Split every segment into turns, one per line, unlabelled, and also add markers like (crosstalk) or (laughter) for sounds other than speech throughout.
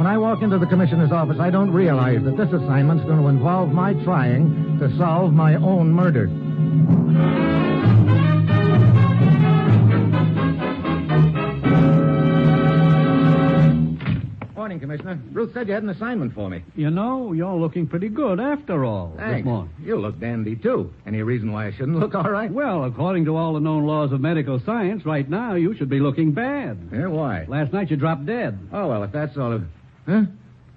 when I walk into the commissioner's office, I don't realize that this assignment's going to involve my trying to solve my own murder. Morning, Commissioner. Ruth said you had an assignment for me.
You know, you're looking pretty good after all.
Thanks.
This morning.
You look dandy, too. Any reason why I shouldn't look all right?
Well, according to all the known laws of medical science, right now you should be looking bad.
Yeah, why?
Last night you dropped dead.
Oh, well, if that's all of... Huh?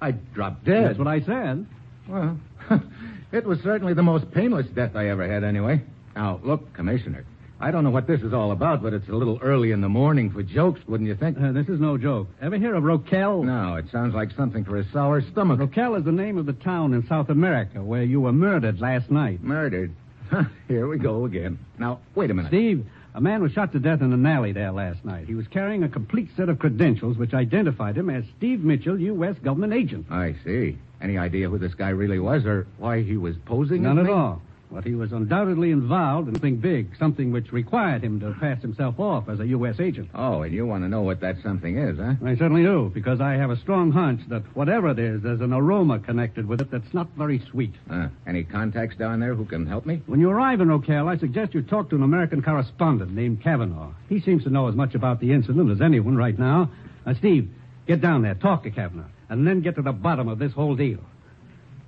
I dropped dead.
That's what I said.
Well, (laughs) it was certainly the most painless death I ever had, anyway. Now, look, Commissioner, I don't know what this is all about, but it's a little early in the morning for jokes, wouldn't you think?
Uh, this is no joke. Ever hear of Roquel?
No, it sounds like something for a sour stomach.
Roquel is the name of the town in South America where you were murdered last night.
Murdered. (laughs) Here we go again. Now, wait a minute.
Steve, a man was shot to death in an alley there last night. He was carrying a complete set of credentials which identified him as Steve Mitchell, U.S. government agent.
I see. Any idea who this guy really was or why he was posing?
None at all. But he was undoubtedly involved in something big, something which required him to pass himself off as a U.S. agent.
Oh, and you want to know what that something is, huh?
I certainly do, because I have a strong hunch that whatever it is, there's an aroma connected with it that's not very sweet.
Uh, any contacts down there who can help me?
When you arrive in Ocala, I suggest you talk to an American correspondent named Kavanaugh. He seems to know as much about the incident as anyone right now. Uh, Steve, get down there, talk to Kavanaugh, and then get to the bottom of this whole deal.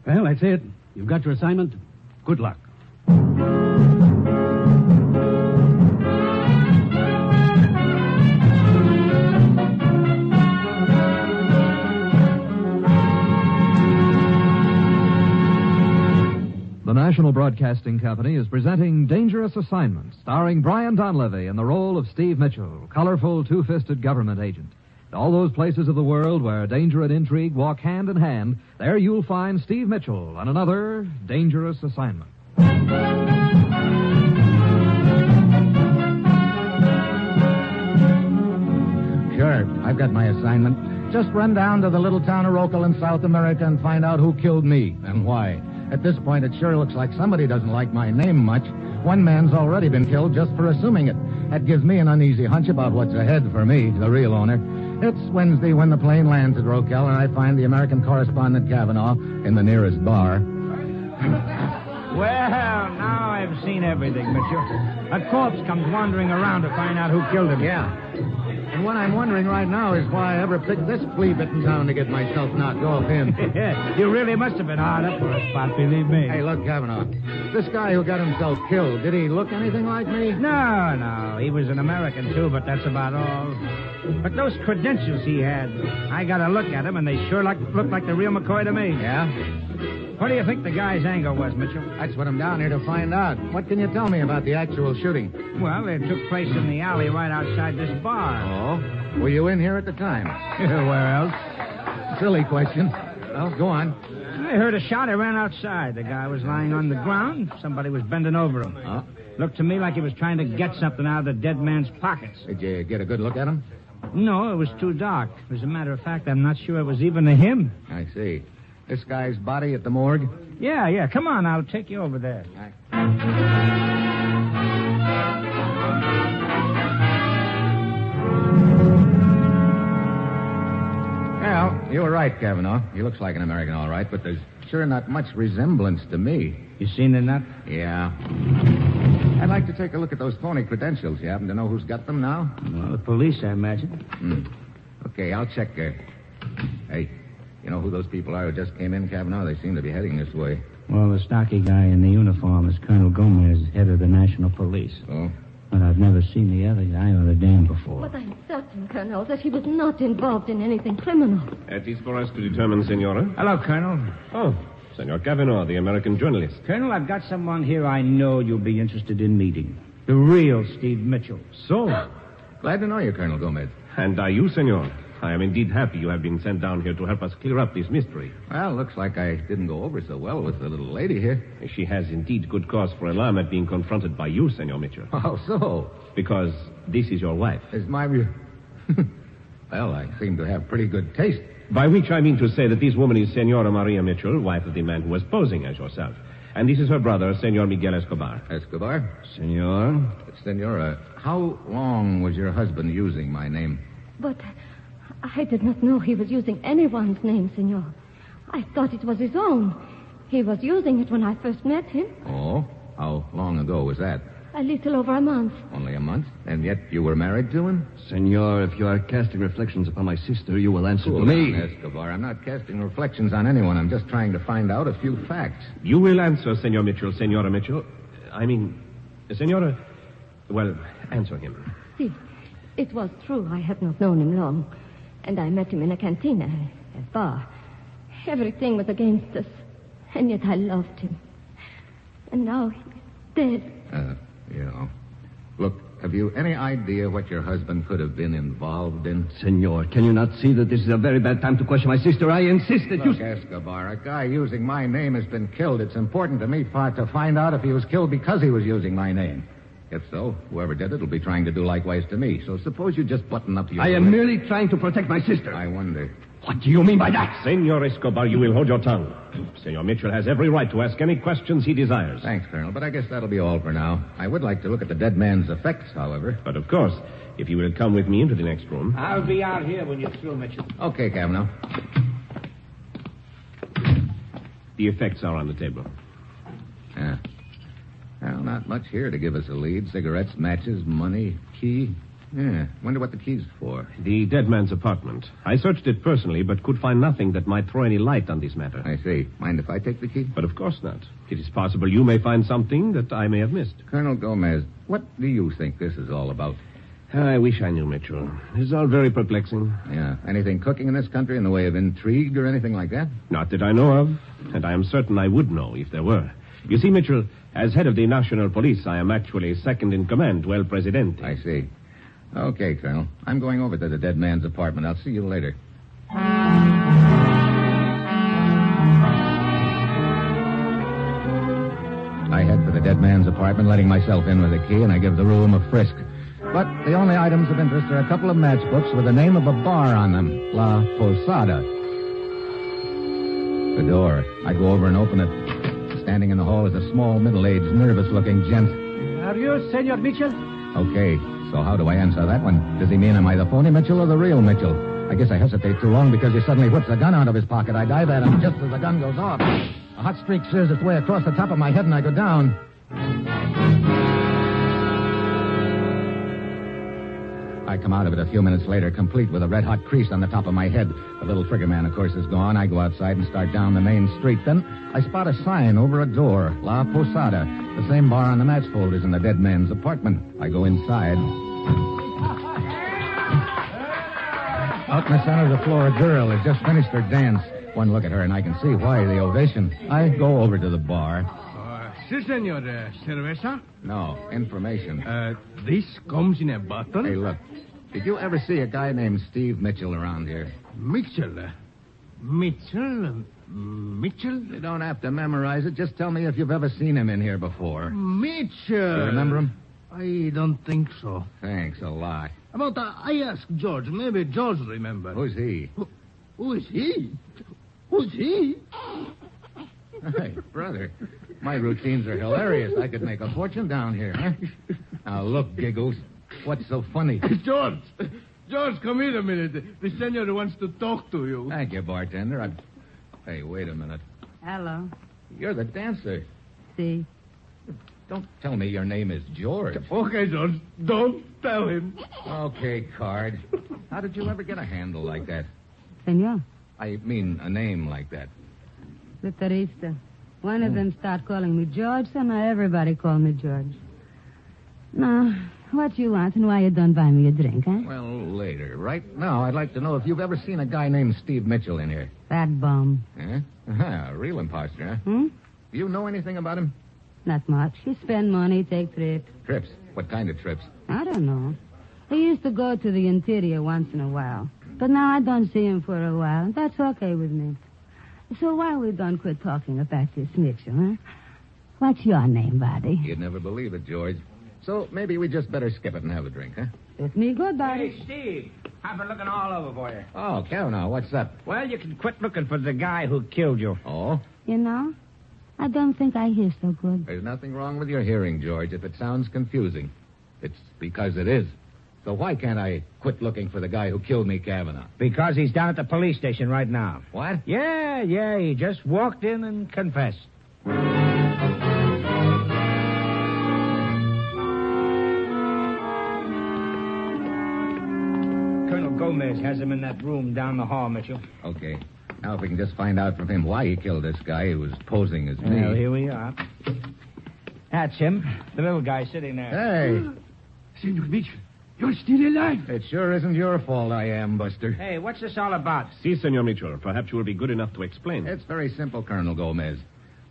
Well, that's it. You've got your assignment. Good luck.
The National Broadcasting Company is presenting Dangerous Assignment, starring Brian Donlevy in the role of Steve Mitchell, colorful two fisted government agent. In all those places of the world where danger and intrigue walk hand in hand, there you'll find Steve Mitchell on another Dangerous Assignment.
Sure, I've got my assignment. Just run down to the little town of Rocal in South America and find out who killed me and why. At this point, it sure looks like somebody doesn't like my name much. One man's already been killed just for assuming it. That gives me an uneasy hunch about what's ahead for me, the real owner. It's Wednesday when the plane lands at Rocal, and I find the American correspondent Kavanaugh in the nearest bar. (laughs)
Well, now I've seen everything, Mitchell. A corpse comes wandering around to find out who killed him.
Yeah. And what I'm wondering right now is why I ever picked this flea-bitten town to get myself knocked off in. (laughs)
you really must have been hard up for a spot, believe me.
Hey, look, Kavanaugh. This guy who got himself killed, did he look anything like me?
No, no. He was an American, too, but that's about all. But those credentials he had, I got a look at them, and they sure like, look like the real McCoy to me.
Yeah?
What do you think the guy's angle was, Mitchell?
That's what I'm down here to find out. What can you tell me about the actual shooting?
Well, it took place in the alley right outside this bar.
Oh? Were you in here at the time? (laughs)
Where else?
Silly question. Well, go on.
I heard a shot. I ran outside. The guy was lying on the ground. Somebody was bending over him.
Huh?
Looked to me like he was trying to get something out of the dead man's pockets.
Did you get a good look at him?
No, it was too dark. As a matter of fact, I'm not sure it was even a him.
I see. This guy's body at the morgue?
Yeah, yeah. Come on, I'll take you over there.
Well, you were right, Kavanaugh. He looks like an American, all right, but there's sure not much resemblance to me.
You seen the nut?
Yeah. I'd like to take a look at those phony credentials. You happen to know who's got them now?
Well, the police, I imagine.
Hmm. Okay, I'll check. Uh... Hey, you know who those people are who just came in, Kavanaugh? They seem to be heading this way.
Well, the stocky guy in the uniform is Colonel Gomez, head of the National Police.
Oh?
But I've never seen the other guy or the dame before.
But I'm certain, Colonel, that he was not involved in anything criminal.
That is for us to determine, Senora.
Hello, Colonel.
Oh, Senor Kavanaugh, the American journalist.
Colonel, I've got someone here I know you'll be interested in meeting. The real Steve Mitchell.
So,
Glad to know you, Colonel Gomez.
and are you, Senor? I am indeed happy you have been sent down here to help us clear up this mystery.
Well, looks like I didn't go over so well with the little lady here.
She has indeed good cause for alarm at being confronted by you, Senor Mitchell.
How so?
Because this is your wife.
Is my view. (laughs) well, I seem to have pretty good taste.
By which I mean to say that this woman is Senora Maria Mitchell, wife of the man who was posing as yourself. And this is her brother, Senor Miguel Escobar.
Escobar?
Senor?
Senora, how long was your husband using my name?
But I did not know he was using anyone's name, senor. I thought it was his own. He was using it when I first met him.
Oh? How long ago was that?
A little over a month.
Only a month? And yet you were married to him?
Senor, if you are casting reflections upon my sister, you will answer
Cool
to me.
down, Escobar. I'm not casting reflections on anyone. I'm just trying to find out a few facts.
You will answer, Senor Mitchell, Senora Mitchell. I mean, Senora. Well, answer him.
See, it was true I had not known him long. And I met him in a cantina, a bar. Everything was against us. And yet I loved him. And now he's dead.
Uh, you know. Look, have you any idea what your husband could have been involved in?
Senor, can you not see that this is a very bad time to question my sister? I insist that
Look,
you...
Escobar, a guy using my name has been killed. It's important to me pa, to find out if he was killed because he was using my name. If so, whoever did it will be trying to do likewise to me. So suppose you just button up your...
I am merely trying to protect my sister.
I wonder.
What do you mean by that?
Senor Escobar, you will hold your tongue. Senor Mitchell has every right to ask any questions he desires.
Thanks, Colonel, but I guess that'll be all for now. I would like to look at the dead man's effects, however.
But of course, if you will come with me into the next room.
I'll be out here when you're through, Mitchell.
Okay, Kavanaugh.
The effects are on the table.
Yeah. Not much here to give us a lead. Cigarettes, matches, money, key. Yeah. Wonder what the key's for.
The dead man's apartment. I searched it personally, but could find nothing that might throw any light on this matter.
I see. Mind if I take the key?
But of course not. It is possible you may find something that I may have missed.
Colonel Gomez, what do you think this is all about?
Ah, I wish I knew, Mitchell. This is all very perplexing.
Yeah. Anything cooking in this country in the way of intrigue or anything like that?
Not that I know of, and I am certain I would know if there were. You see, Mitchell, as head of the National Police, I am actually second in command to El Presidente.
I see. Okay, Colonel. I'm going over to the dead man's apartment. I'll see you later. I head for the dead man's apartment, letting myself in with a key, and I give the room a frisk. But the only items of interest are a couple of matchbooks with the name of a bar on them La Posada. The door. I go over and open it. Standing in the hall is a small, middle aged, nervous looking gent.
Are you Senor Mitchell?
Okay, so how do I answer that one? Does he mean am I the phony Mitchell or the real Mitchell? I guess I hesitate too long because he suddenly whips a gun out of his pocket. I dive at him just as the gun goes off. A hot streak shears its way across the top of my head and I go down. I come out of it a few minutes later, complete with a red hot crease on the top of my head. The little trigger man, of course, is gone. I go outside and start down the main street. Then I spot a sign over a door La Posada. The same bar on the match folders in the dead man's apartment. I go inside. Out in the center of the floor, a girl has just finished her dance. One look at her, and I can see why the ovation. I go over to the bar.
Si, senor. Uh, cerveza?
No, information.
Uh, this comes in a bottle?
Hey, look. Did you ever see a guy named Steve Mitchell around here?
Mitchell. Uh, Mitchell? Mitchell?
You don't have to memorize it. Just tell me if you've ever seen him in here before.
Mitchell.
You remember him?
I don't think so.
Thanks a lot.
About uh, I asked George. Maybe George remember.
Who's he?
Who is he? Who's he?
Hey, brother. My routines are hilarious. I could make a fortune down here, huh? Now, look, Giggles. What's so funny? (laughs)
George. George, come here a minute. The senor wants to talk to you.
Thank you, bartender. I... Hey, wait a minute.
Hello.
You're the dancer.
See?
Don't tell me your name is George.
Okay, George. Don't tell him.
Okay, Card. How did you ever get a handle like that?
Senor,
I mean, a name like that.
The Teresa. One of them start calling me George, so now everybody call me George. Now, what you want and why you don't buy me a drink, huh?
Well, later. Right now, I'd like to know if you've ever seen a guy named Steve Mitchell in here.
That bum.
Huh? Uh-huh, a real imposter, huh?
Hmm?
Do you know anything about him?
Not much. He spend money, take trips.
Trips. What kind of trips?
I don't know. He used to go to the interior once in a while. But now I don't see him for a while. That's okay with me. So why we don't quit talking about this Mitchell, huh? What's your name, buddy?
You'd never believe it, George. So maybe we just better skip it and have a drink, huh?
It's me good, buddy.
Hey, Steve. I've been looking all over for you.
Oh, Kavanaugh, what's up?
Well, you can quit looking for the guy who killed you.
Oh?
You know, I don't think I hear so good.
There's nothing wrong with your hearing, George, if it sounds confusing. It's because it is. So why can't I quit looking for the guy who killed me, Kavanaugh?
Because he's down at the police station right now.
What?
Yeah, yeah, he just walked in and confessed. Colonel Gomez has him in that room down the hall, Mitchell.
Okay. Now, if we can just find out from him why he killed this guy who was posing as me.
Well, here we are. That's him, the little guy sitting there.
Hey,
Senor Mitchell, you're still alive.
it sure isn't your fault I am, Buster.
Hey, what's this all about?
Si, Senor Mitchell. Perhaps you will be good enough to explain.
It's very simple, Colonel Gomez.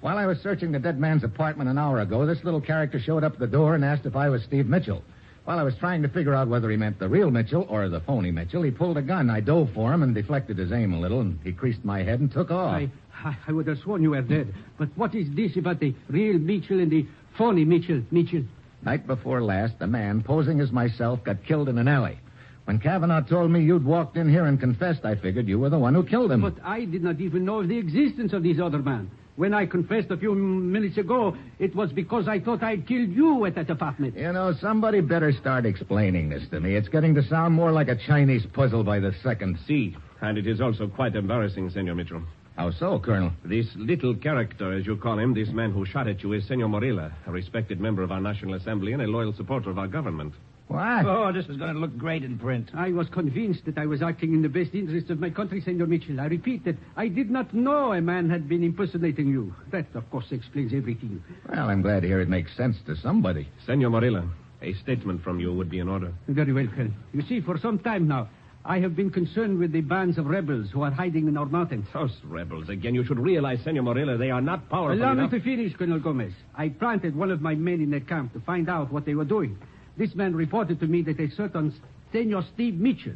While I was searching the dead man's apartment an hour ago, this little character showed up at the door and asked if I was Steve Mitchell. While I was trying to figure out whether he meant the real Mitchell or the phony Mitchell, he pulled a gun. I dove for him and deflected his aim a little, and he creased my head and took off.
I, I, I would have sworn you were dead. But what is this about the real Mitchell and the phony Mitchell? Mitchell.
Night before last, the man posing as myself got killed in an alley. When Kavanaugh told me you'd walked in here and confessed, I figured you were the one who killed him.
But I did not even know of the existence of this other man. When I confessed a few minutes ago, it was because I thought I'd killed you at that apartment.
You know, somebody better start explaining this to me. It's getting to sound more like a Chinese puzzle by the second.
Si, and it is also quite embarrassing, Senor Mitchell.
How so, Colonel?
This little character, as you call him, this man who shot at you, is Senor Morilla, a respected member of our National Assembly and a loyal supporter of our government.
What?
Oh, this is going to look great in print.
I was convinced that I was acting in the best interests of my country, Senor Mitchell. I repeat that I did not know a man had been impersonating you. That, of course, explains everything.
Well, I'm glad to hear it makes sense to somebody.
Senor Morilla, a statement from you would be in order.
Very well, Colonel. You see, for some time now, I have been concerned with the bands of rebels who are hiding in our mountains.
Those rebels, again, you should realize, Senor Morilla, they are not powerful
Allow
enough.
me to finish, Colonel Gomez. I planted one of my men in their camp to find out what they were doing. This man reported to me that a certain Senor Steve Mitchell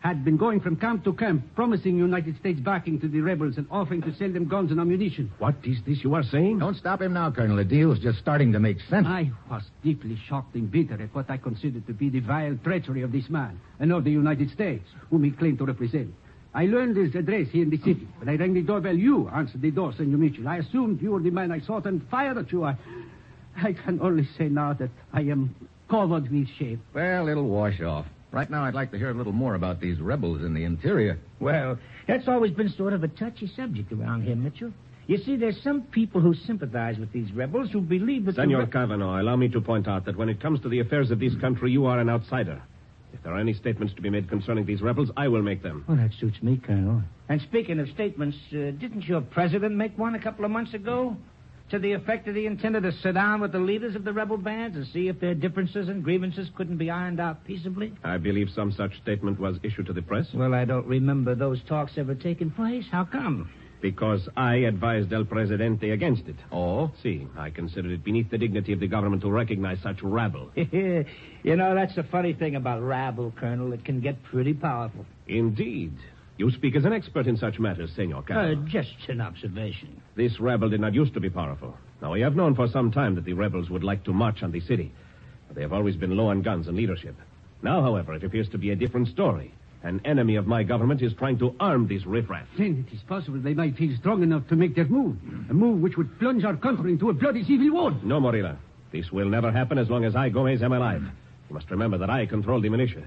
had been going from camp to camp, promising United States backing to the rebels and offering to sell them guns and ammunition.
What is this you are saying?
Don't stop him now, Colonel. The deal's just starting to make sense.
I was deeply shocked and bitter at what I considered to be the vile treachery of this man and of the United States, whom he claimed to represent. I learned his address here in the city. When I rang the doorbell, you answered the door, Senor Mitchell. I assumed you were the man I sought and fired at you. I, I can only say now that I am covered with shame.
Well, it'll wash off. Right now, I'd like to hear a little more about these rebels in the interior.
Well, that's always been sort of a touchy subject around here, Mitchell. You see, there's some people who sympathize with these rebels who believe that the
Senor
re-
Kavanaugh, allow me to point out that when it comes to the affairs of this country, you are an outsider. If there are any statements to be made concerning these rebels, I will make them.
Well, that suits me, Colonel. And speaking of statements, uh, didn't your president make one a couple of months ago? To the effect that he intended to sit down with the leaders of the rebel bands and see if their differences and grievances couldn't be ironed out peaceably?
I believe some such statement was issued to the press.
Well, I don't remember those talks ever taking place. How come?
Because I advised El Presidente against it.
Oh?
See, I considered it beneath the dignity of the government to recognize such rabble. (laughs)
you know, that's the funny thing about rabble, Colonel. It can get pretty powerful.
Indeed. You speak as an expert in such matters, Senor
Uh,
Kavanaugh.
just an observation.
This rebel did not used to be powerful. Now, we have known for some time that the rebels would like to march on the city. But they have always been low on guns and leadership. Now, however, it appears to be a different story. An enemy of my government is trying to arm these riffraff.
Then it is possible they might feel strong enough to make that move. A move which would plunge our country into a bloody civil war.
No, Morilla. This will never happen as long as I, Gomez, am alive. You must remember that I control the militia.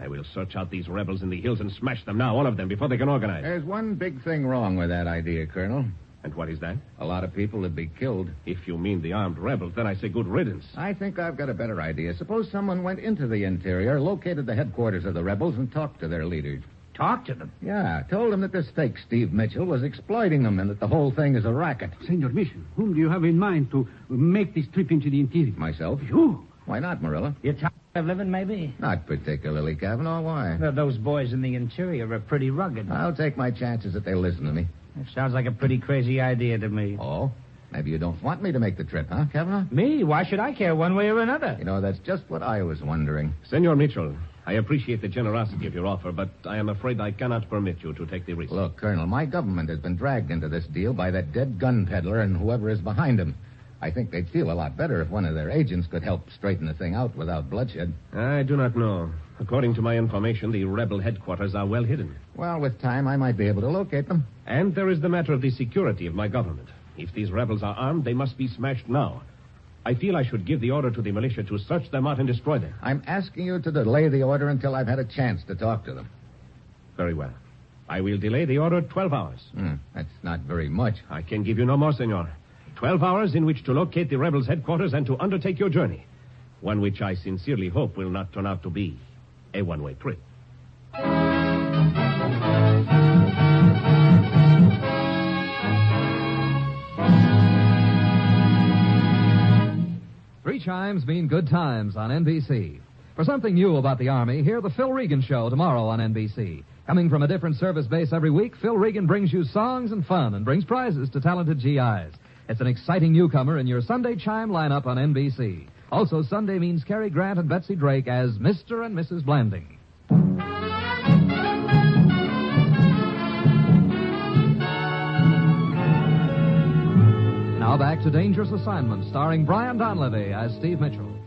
I will search out these rebels in the hills and smash them now, all of them, before they can organize.
There's one big thing wrong with that idea, Colonel.
And what is that?
A lot of people would be killed.
If you mean the armed rebels, then I say good riddance.
I think I've got a better idea. Suppose someone went into the interior, located the headquarters of the rebels, and talked to their leaders.
Talk to them.
Yeah, told them that this fake Steve Mitchell was exploiting them and that the whole thing is a racket.
Senor Mitchell, whom do you have in mind to make this trip into the interior?
Myself?
You?
Why not, Morilla?
You're tired of living, maybe?
Not particularly, Kavanaugh. Oh, why?
Well, those boys in the interior are pretty rugged.
I'll take my chances that they listen to me.
That sounds like a pretty crazy idea to me.
Oh? Maybe you don't want me to make the trip, huh, Kavanaugh?
Me? Why should I care one way or another?
You know, that's just what I was wondering.
Senor Mitchell, I appreciate the generosity of your offer, but I am afraid I cannot permit you to take the risk.
Look, Colonel, my government has been dragged into this deal by that dead gun peddler and whoever is behind him. I think they'd feel a lot better if one of their agents could help straighten the thing out without bloodshed.
I do not know. According to my information, the rebel headquarters are well hidden.
Well, with time, I might be able to locate them.
And there is the matter of the security of my government. If these rebels are armed, they must be smashed now. I feel I should give the order to the militia to search them out and destroy them.
I'm asking you to delay the order until I've had a chance to talk to them.
Very well. I will delay the order 12 hours.
Hmm, that's not very much.
I can give you no more, senor. 12 hours in which to locate the rebels' headquarters and to undertake your journey. One which I sincerely hope will not turn out to be a one way trip.
Three chimes mean good times on NBC. For something new about the Army, hear the Phil Regan Show tomorrow on NBC. Coming from a different service base every week, Phil Regan brings you songs and fun and brings prizes to talented GIs. It's an exciting newcomer in your Sunday chime lineup on NBC. Also, Sunday means Cary Grant and Betsy Drake as Mr. and Mrs. Blanding. Now back to Dangerous Assignment, starring Brian Donlevy as Steve Mitchell.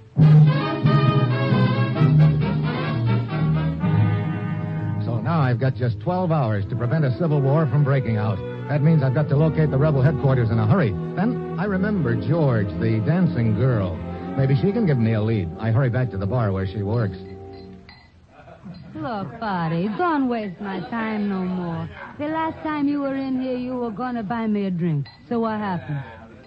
So now I've got just 12 hours to prevent a civil war from breaking out. That means I've got to locate the rebel headquarters in a hurry. Then I remember George, the dancing girl. Maybe she can give me a lead. I hurry back to the bar where she works.
Look, Buddy, don't waste my time no more. The last time you were in here, you were going to buy me a drink. So what happened?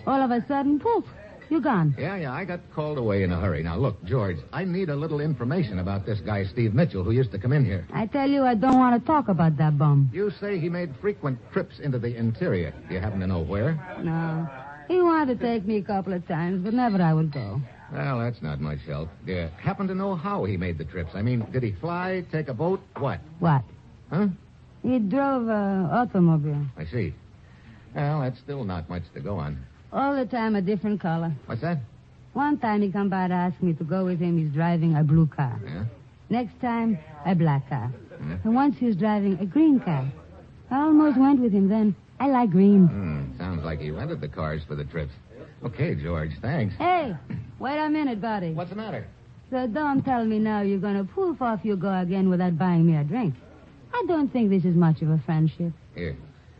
All of a sudden, poof, you're gone.
Yeah, yeah, I got called away in a hurry. Now, look, George, I need a little information about this guy, Steve Mitchell, who used to come in here.
I tell you, I don't want to talk about that bum.
You say he made frequent trips into the interior. Do you happen to know where?
No. He wanted to take me a couple of times, but never I would go.
Well, that's not much help. Do you happen to know how he made the trips? I mean, did he fly, take a boat, what?
What?
Huh?
He drove an automobile.
I see. Well, that's still not much to go on.
All the time a different color.
What's that?
One time he come by to ask me to go with him. He's driving a blue car.
Yeah?
Next time, a black car.
Hmm.
And once he was driving a green car. I almost went with him then. I like green.
Hmm. Sounds like he rented the cars for the trips. Okay, George, thanks.
Hey, wait a minute, buddy.
What's the matter?
So don't tell me now you're going to poof off you go again without buying me a drink. I don't think this is much of a friendship.
Here.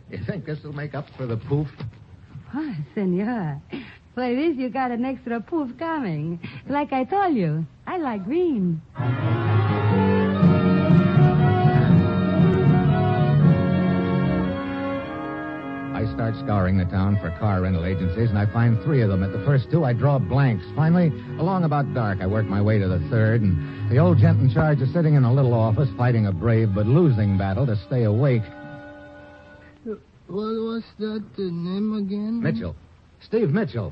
You think this will make up for the poof?
Oh, senor. For this, you got an extra poof coming. Like I told you, I like green.
I start scouring the town for car rental agencies, and I find three of them. At the first two, I draw blanks. Finally, along about dark, I work my way to the third, and the old gent in charge is sitting in a little office fighting a brave but losing battle to stay awake.
What was that uh, name again?
Mitchell. Steve Mitchell.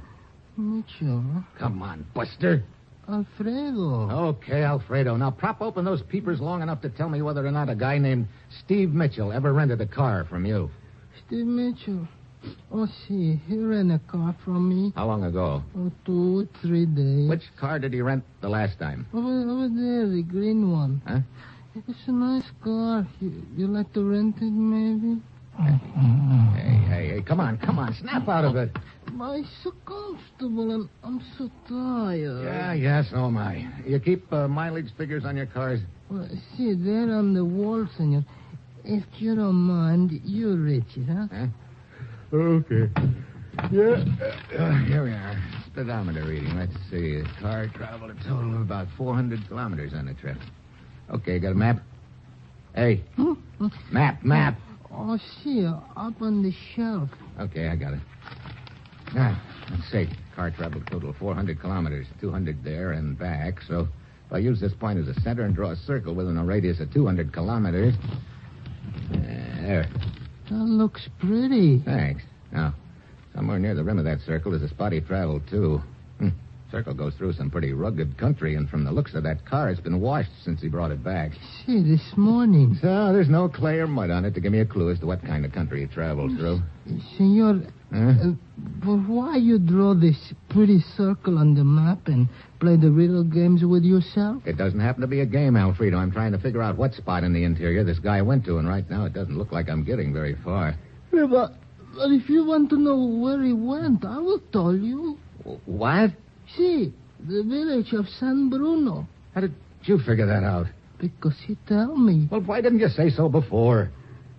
Mitchell.
Come on, Buster.
Alfredo.
Okay, Alfredo. Now prop open those peepers long enough to tell me whether or not a guy named Steve Mitchell ever rented a car from you.
Steve Mitchell. Oh, see, he rented a car from me.
How long ago?
Oh, two, three days.
Which car did he rent the last time?
Over, over there, the green one.
Huh?
It's a nice car. You, you like to rent it, maybe?
Hey, hey, hey, come on, come on, snap out of it.
Why, it's so comfortable and I'm so tired.
Yeah, yeah, so am I. You keep uh, mileage figures on your cars?
Well, see, there on the wall, senor. If you don't mind, you reach it, huh?
Huh? Okay. Yeah. Uh, here we are. Speedometer reading. Let's see. The car traveled a total of about 400 kilometers on the trip. Okay, got a map? Hey. Map, map.
Oh, see, up on the shelf.
Okay, I got it. Now, let's see. Car traveled total 400 kilometers, 200 there and back. So if I use this point as a center and draw a circle within a radius of 200 kilometers. Uh, there.
That looks pretty.
Thanks. Now, somewhere near the rim of that circle is a spot he traveled, too. Hmm. Circle goes through some pretty rugged country, and from the looks of that car, it's been washed since he brought it back.
See, this morning.
So there's no clay or mud on it to give me a clue as to what kind of country he traveled through.
Senor,
Huh?
uh, but why you draw this pretty circle on the map and play the riddle games with yourself?
It doesn't happen to be a game, Alfredo. I'm trying to figure out what spot in the interior this guy went to, and right now it doesn't look like I'm getting very far.
Yeah, but, but if you want to know where he went, I will tell you.
What?
See, the village of San Bruno.
How did you figure that out?
Because he tell me.
Well, why didn't you say so before?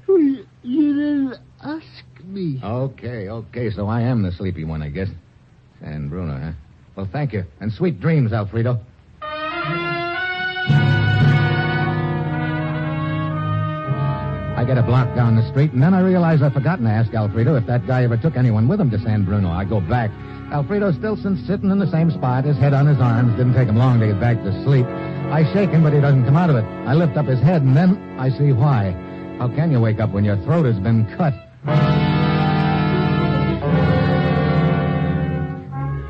You, you didn't ask me.
Okay, okay, so I am the sleepy one, I guess. San Bruno, huh? Well, thank you. And sweet dreams, Alfredo. I get a block down the street, and then I realize I've forgotten to ask Alfredo if that guy ever took anyone with him to San Bruno. I go back. Alfredo Stilson's sitting in the same spot, his head on his arms. Didn't take him long to get back to sleep. I shake him, but he doesn't come out of it. I lift up his head, and then I see why. How can you wake up when your throat has been cut?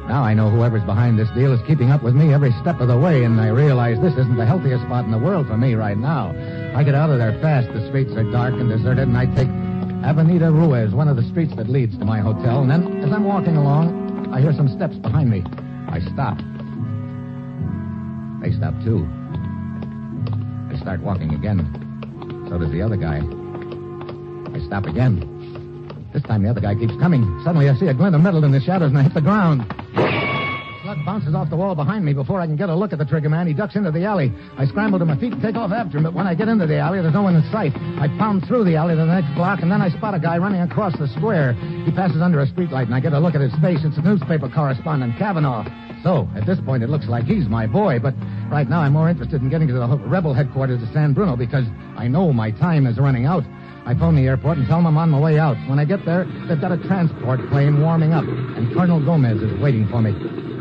Now I know whoever's behind this deal is keeping up with me every step of the way, and I realize this isn't the healthiest spot in the world for me right now. I get out of there fast. The streets are dark and deserted, and I take Avenida Ruiz, one of the streets that leads to my hotel. And then, as I'm walking along, I hear some steps behind me. I stop. They stop too. I start walking again. So does the other guy. I stop again. This time the other guy keeps coming. Suddenly I see a glint of metal in the shadows and I hit the ground. Slug bounces off the wall behind me. Before I can get a look at the trigger man, he ducks into the alley. I scramble to my feet and take off after him, but when I get into the alley, there's no one in sight. I pound through the alley to the next block, and then I spot a guy running across the square. He passes under a streetlight, and I get a look at his face. It's a newspaper correspondent, Kavanaugh. So, at this point, it looks like he's my boy, but right now I'm more interested in getting to the rebel headquarters of San Bruno because I know my time is running out. I phone the airport and tell them I'm on my way out. When I get there, they've got a transport plane warming up, and Colonel Gomez is waiting for me.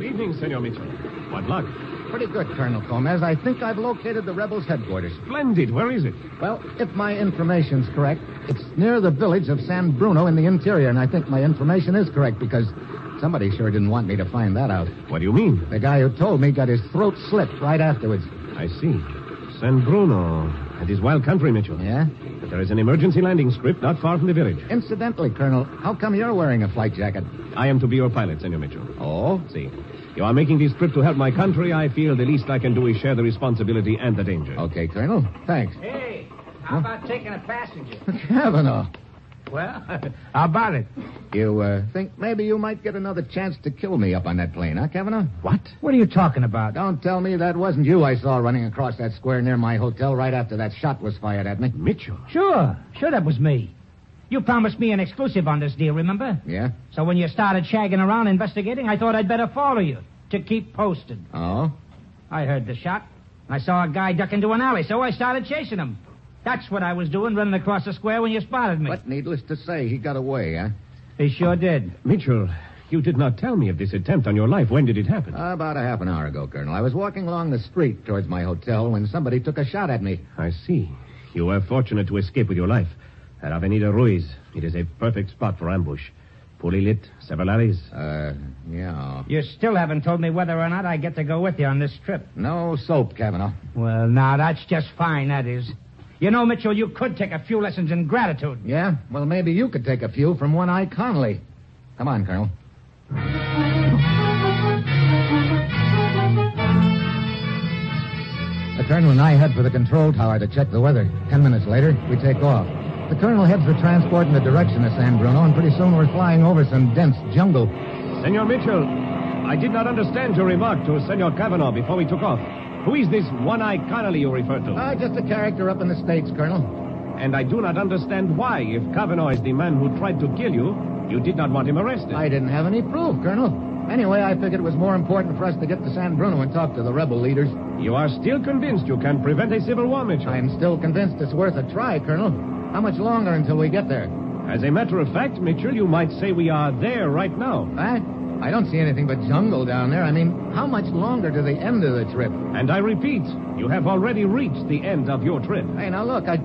Good evening, Senor Mitchell. What luck?
Pretty good, Colonel Gomez. I think I've located the rebels' headquarters.
Splendid. Where is it?
Well, if my information's correct, it's near the village of San Bruno in the interior, and I think my information is correct because somebody sure didn't want me to find that out.
What do you mean?
The guy who told me got his throat slit right afterwards.
I see. San Bruno. That is wild country, Mitchell.
Yeah?
But there is an emergency landing strip not far from the village.
Incidentally, Colonel, how come you're wearing a flight jacket?
I am to be your pilot, Senor Mitchell.
Oh?
See, you are making this trip to help my country. I feel the least I can do is share the responsibility and the danger.
Okay, Colonel. Thanks.
Hey, how about taking a passenger? (laughs)
Kavanaugh,
Well, (laughs) how about it?
you uh, think maybe you might get another chance to kill me up on that plane, huh, Kavanaugh?
What? What are you talking about?
Don't tell me that wasn't you I saw running across that square near my hotel right after that shot was fired at me.
Mitchell.
Sure, sure, that was me. You promised me an exclusive on this deal, remember?
Yeah?
So when you started shagging around investigating, I thought I'd better follow you to keep posted.
Oh?
I heard the shot. I saw a guy duck into an alley, so I started chasing him. That's what I was doing, running across the square when you spotted me.
But needless to say, he got away, huh?
He sure did.
Mitchell, you did not tell me of this attempt on your life. When did it happen?
About a half an hour ago, Colonel. I was walking along the street towards my hotel when somebody took a shot at me.
I see. You were fortunate to escape with your life. At Avenida Ruiz, it is a perfect spot for ambush. Poorly lit, several alleys.
Uh, yeah.
You still haven't told me whether or not I get to go with you on this trip.
No soap, Kavanaugh.
Well, now, that's just fine, that is. You know, Mitchell, you could take a few lessons in gratitude.
Yeah? Well, maybe you could take a few from One Eye Connolly. Come on, Colonel. The colonel and I head for the control tower to check the weather. Ten minutes later, we take off. The colonel heads the transport in the direction of San Bruno, and pretty soon we're flying over some dense jungle.
Senor Mitchell, I did not understand your remark to Senor Kavanaugh before we took off. Who is this one-eye Connolly you referred to?
Ah, just a character up in the States, Colonel.
and I do not understand why, if Kavanaugh is the man who tried to kill you, you did not want him arrested.
I didn't have any proof, Colonel. Anyway, I figured it was more important for us to get to San Bruno and talk to the rebel leaders.
You are still convinced you can prevent a civil war, Mitchell?
I'm still convinced it's worth a try, Colonel. How much longer until we get there?
As a matter of fact, Mitchell, you might say we are there right now.
What? I don't see anything but jungle down there. I mean, how much longer to the end of the trip?
And I repeat, you have already reached the end of your trip.
Hey, now look, I.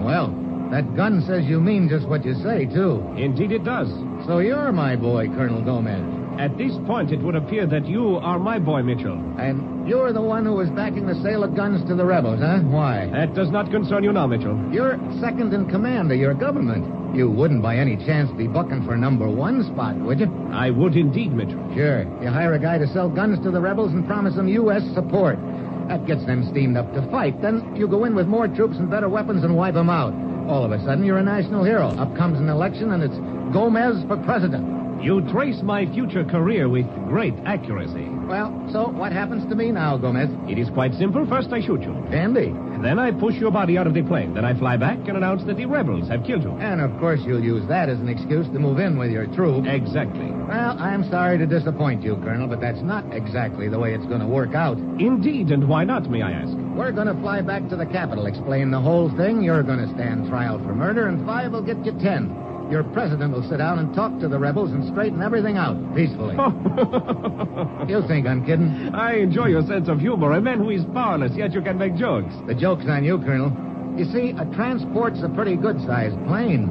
Well, that gun says you mean just what you say, too.
Indeed, it does.
So you're my boy, Colonel Gomez.
At this point, it would appear that you are my boy, Mitchell.
And you're the one who was backing the sale of guns to the rebels, huh? Why?
That does not concern you now, Mitchell.
You're second in command of your government. You wouldn't by any chance be bucking for number one spot, would you?
I would indeed, Mitchell.
Sure. You hire a guy to sell guns to the rebels and promise them U.S. support. That gets them steamed up to fight. Then you go in with more troops and better weapons and wipe them out. All of a sudden, you're a national hero. Up comes an election, and it's Gomez for president.
You trace my future career with great accuracy.
Well, so what happens to me now, Gomez?
It is quite simple. First, I shoot you.
Dandy.
Then I push your body out of the plane. Then I fly back and announce that the rebels have killed you.
And of course, you'll use that as an excuse to move in with your troops.
Exactly.
Well, I'm sorry to disappoint you, Colonel, but that's not exactly the way it's going to work out.
Indeed, and why not, may I ask?
We're going to fly back to the capital, explain the whole thing. You're going to stand trial for murder, and five will get you ten. Your president will sit down and talk to the rebels and straighten everything out peacefully. (laughs) you think I'm kidding?
I enjoy your sense of humor. A man who is powerless, yet you can make jokes.
The joke's on you, Colonel. You see, a transport's a pretty good-sized plane.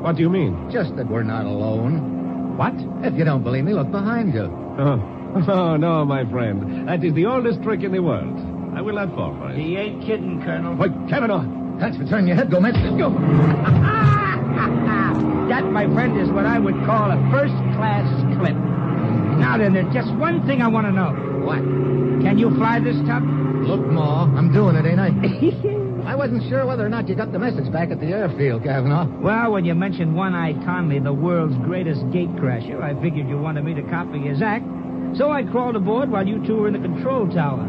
What do you mean?
Just that we're not alone.
What?
If you don't believe me, look behind you.
Oh. (laughs) oh, no, my friend. That is the oldest trick in the world. I will not fall for it.
He ain't kidding, Colonel.
Wait, Kavanaugh!
Thanks for turning your head, Gomez. Go.
That, my friend, is what I would call a first-class clip. Now then, there's just one thing I want to know.
What?
Can you fly this tub?
Look, Ma, I'm doing it, ain't I? (laughs) I wasn't sure whether or not you got the message back at the airfield, Kavanaugh.
Well, when you mentioned One-Eyed Connolly, the world's greatest gate crasher, I figured you wanted me to copy his act. So I crawled aboard while you two were in the control tower.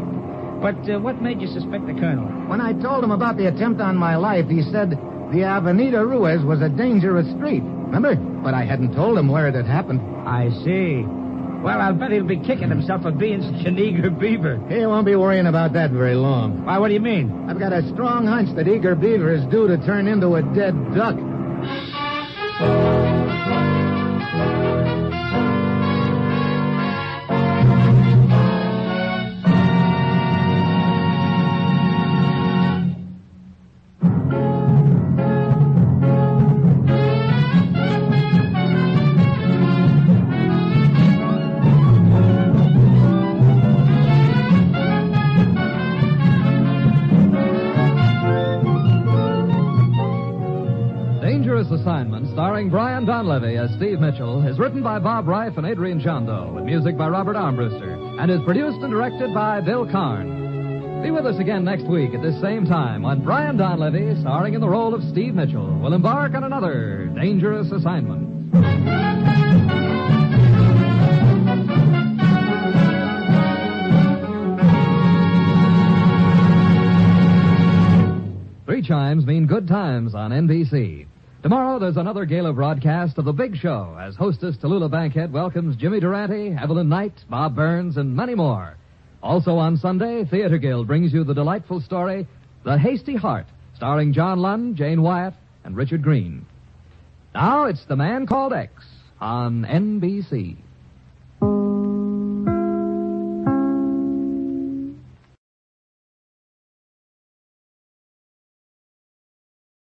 But uh, what made you suspect the colonel?
When I told him about the attempt on my life, he said the Avenida Ruiz was a dangerous street. Remember? But I hadn't told him where it had happened.
I see. Well, I'll bet he'll be kicking himself for being such an eager beaver.
He won't be worrying about that very long.
Why, what do you mean?
I've got a strong hunch that eager beaver is due to turn into a dead duck.
Brian Donlevy as Steve Mitchell, is written by Bob Ryf and Adrian Gendot, with music by Robert Armbruster, and is produced and directed by Bill Karn. Be with us again next week at this same time when Brian Donlevy, starring in the role of Steve Mitchell, will embark on another Dangerous Assignment. Three chimes mean good times on NBC. Tomorrow, there's another gala broadcast of The Big Show as hostess Tallulah Bankhead welcomes Jimmy Durante, Evelyn Knight, Bob Burns, and many more. Also on Sunday, Theater Guild brings you the delightful story, The Hasty Heart, starring John Lund, Jane Wyatt, and Richard Green. Now, it's The Man Called X on NBC.